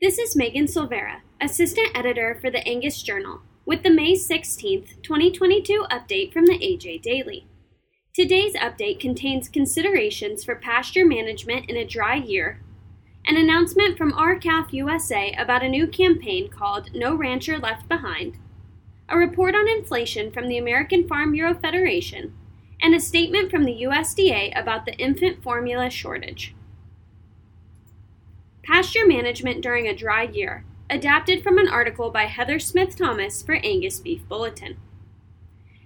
This is Megan Silveira, Assistant Editor for the Angus Journal, with the May 16, 2022 update from the AJ Daily. Today's update contains considerations for pasture management in a dry year, an announcement from R-CALF USA about a new campaign called No Rancher Left Behind, a report on inflation from the American Farm Bureau Federation, and a statement from the USDA about the infant formula shortage. Pasture Management During a Dry Year, adapted from an article by Heather Smith Thomas for Angus Beef Bulletin.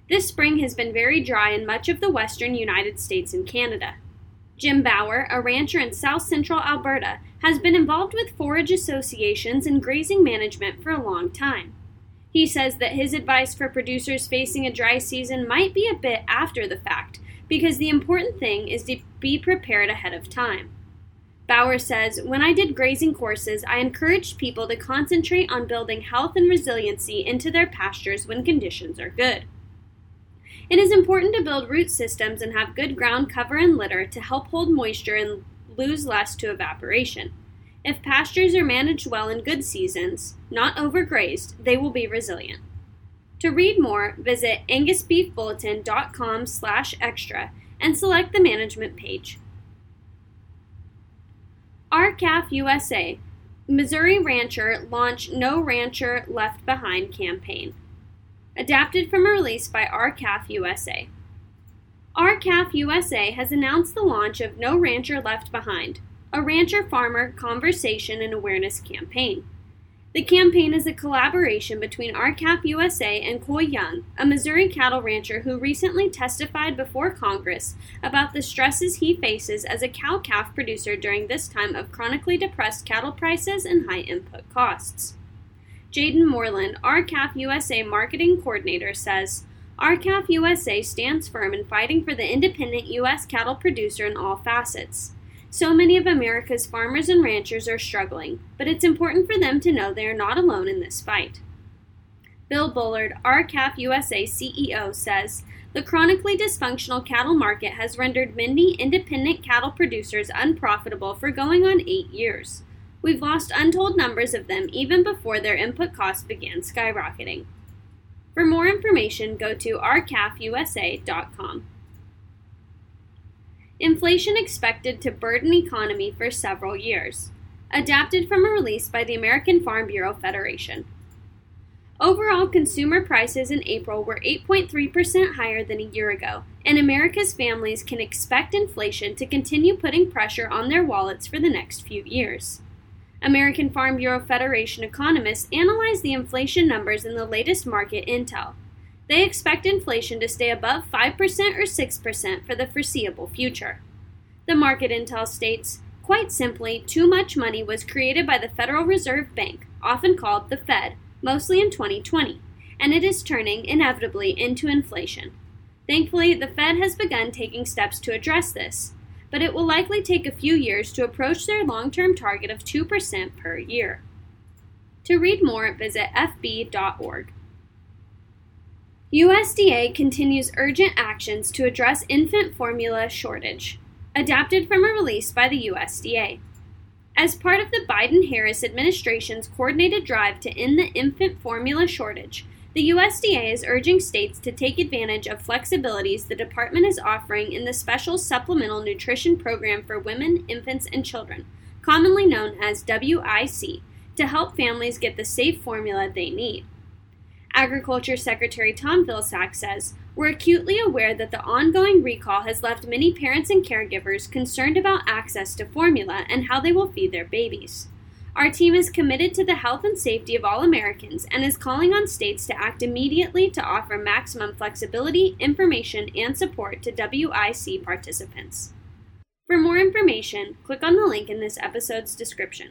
This spring has been very dry in much of the western United States and Canada. Jim Bauer, a rancher in south central Alberta, has been involved with forage associations and grazing management for a long time. He says that his advice for producers facing a dry season might be a bit after the fact, because the important thing is to be prepared ahead of time. Bauer says, When I did grazing courses, I encouraged people to concentrate on building health and resiliency into their pastures when conditions are good. It is important to build root systems and have good ground cover and litter to help hold moisture and lose less to evaporation. If pastures are managed well in good seasons, not overgrazed, they will be resilient. To read more, visit angusbeefbulletin.com slash extra and select the management page. R-CALF USA, Missouri rancher launch No Rancher Left Behind campaign. Adapted from a release by R-CALF USA. R-CALF USA has announced the launch of No Rancher Left Behind, a rancher farmer conversation and awareness campaign. The campaign is a collaboration between R-CALF USA and Coy Young, a Missouri cattle rancher who recently testified before Congress about the stresses he faces as a cow calf producer during this time of chronically depressed cattle prices and high input costs. Jaden Moreland, R-CALF USA marketing coordinator, says R-CALF USA stands firm in fighting for the independent U.S. cattle producer in all facets. So many of America's farmers and ranchers are struggling, but it's important for them to know they are not alone in this fight. Bill Bullard, R-CALF USA CEO, says the chronically dysfunctional cattle market has rendered many independent cattle producers unprofitable for going on eight years. We've lost untold numbers of them even before their input costs began skyrocketing. For more information, go to rcalfusa.com. Inflation expected to burden economy for several years. Adapted from a release by the American Farm Bureau Federation. Overall consumer prices in April were 8.3% higher than a year ago, and America's families can expect inflation to continue putting pressure on their wallets for the next few years. American Farm Bureau Federation economists analyzed the inflation numbers in the latest market intel. They expect inflation to stay above 5% or 6% for the foreseeable future. The market intel states, quite simply, too much money was created by the Federal Reserve Bank, often called the Fed, mostly in 2020, and it is turning inevitably into inflation. Thankfully, the Fed has begun taking steps to address this, but it will likely take a few years to approach their long term target of 2% per year. To read more, visit fb.org. USDA continues urgent actions to address infant formula shortage. Adapted from a release by the USDA. As part of the Biden Harris administration's coordinated drive to end the infant formula shortage, the USDA is urging states to take advantage of flexibilities the department is offering in the Special Supplemental Nutrition Program for Women, Infants, and Children, commonly known as WIC, to help families get the safe formula they need. Agriculture Secretary Tom Vilsack says, We're acutely aware that the ongoing recall has left many parents and caregivers concerned about access to formula and how they will feed their babies. Our team is committed to the health and safety of all Americans and is calling on states to act immediately to offer maximum flexibility, information, and support to WIC participants. For more information, click on the link in this episode's description.